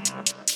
Thank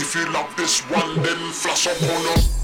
If you love this one, then flash up on us.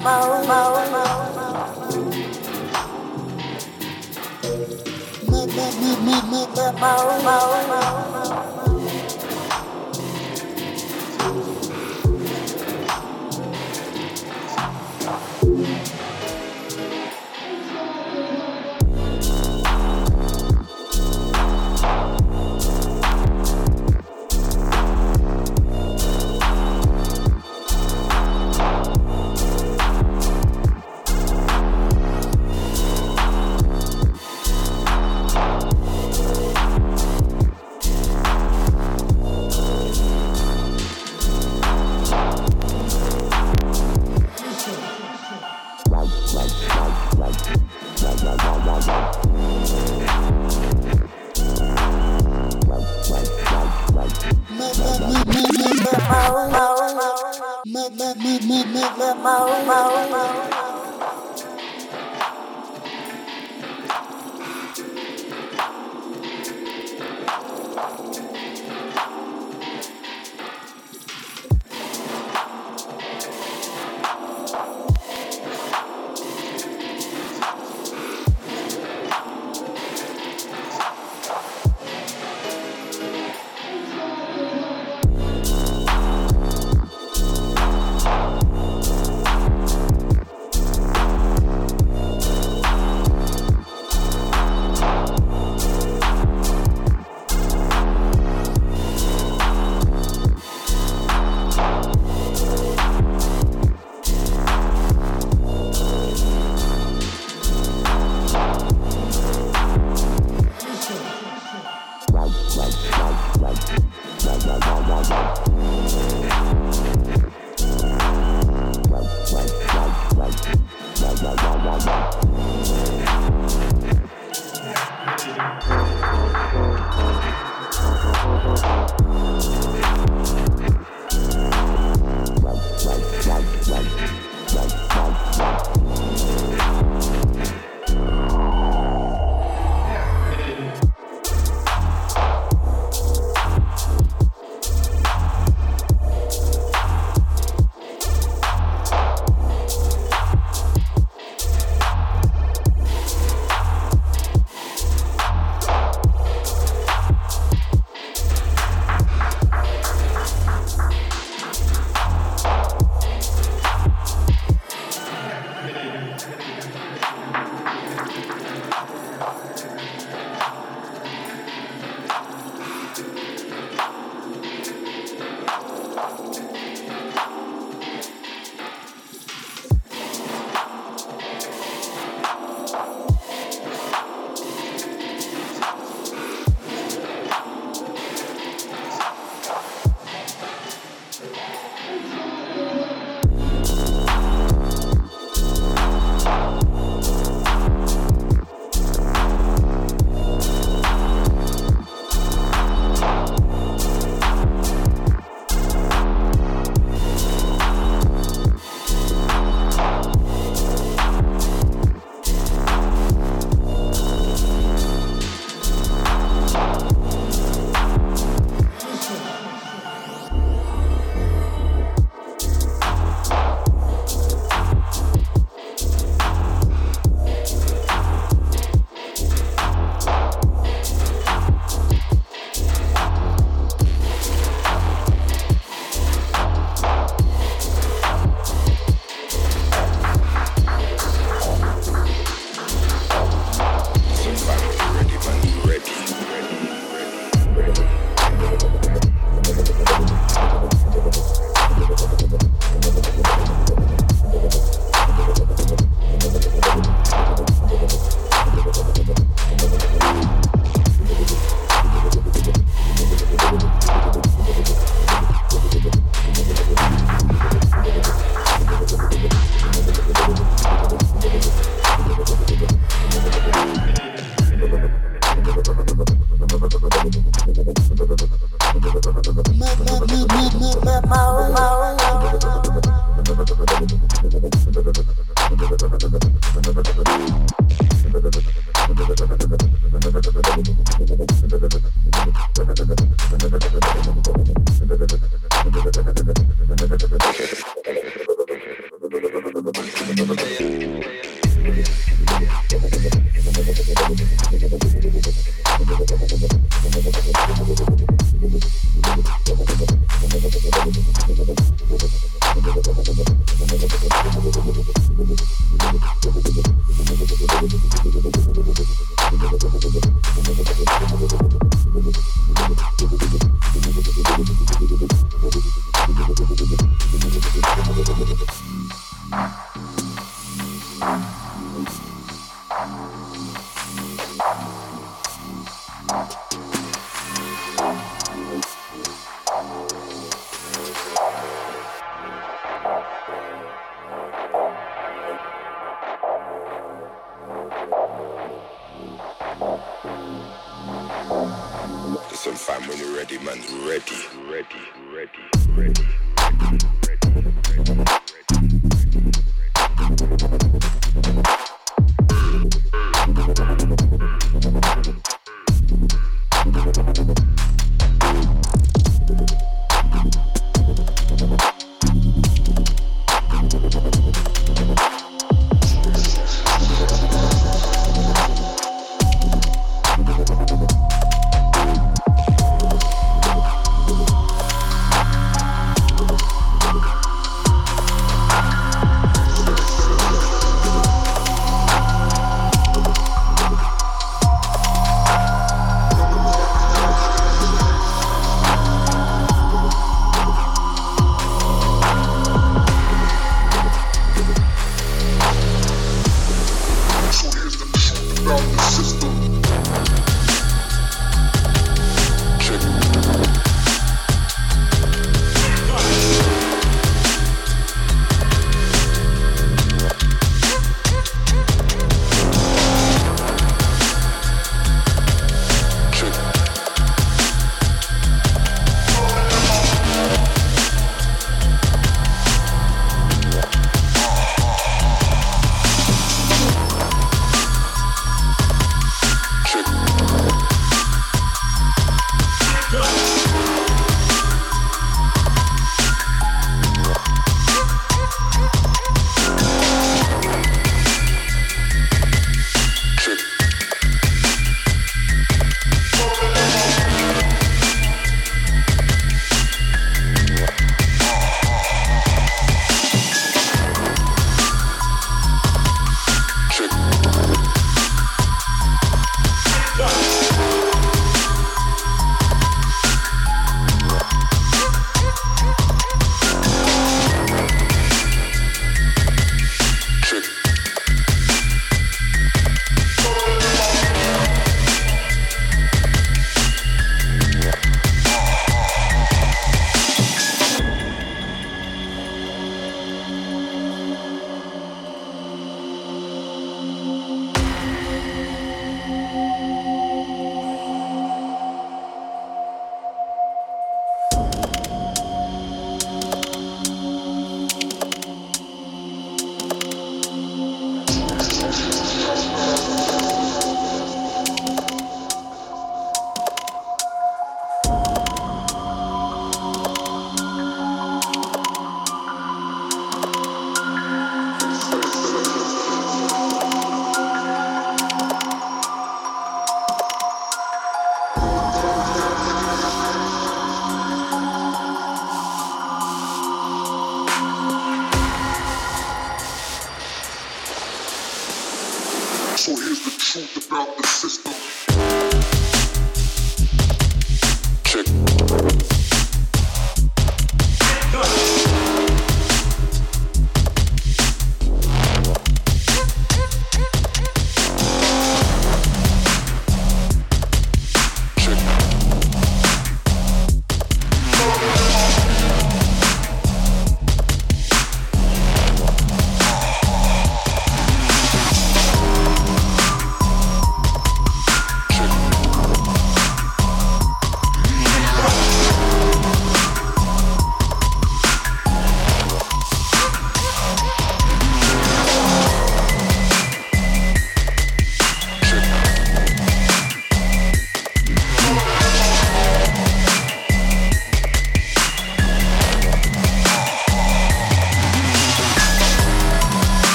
mo, mo.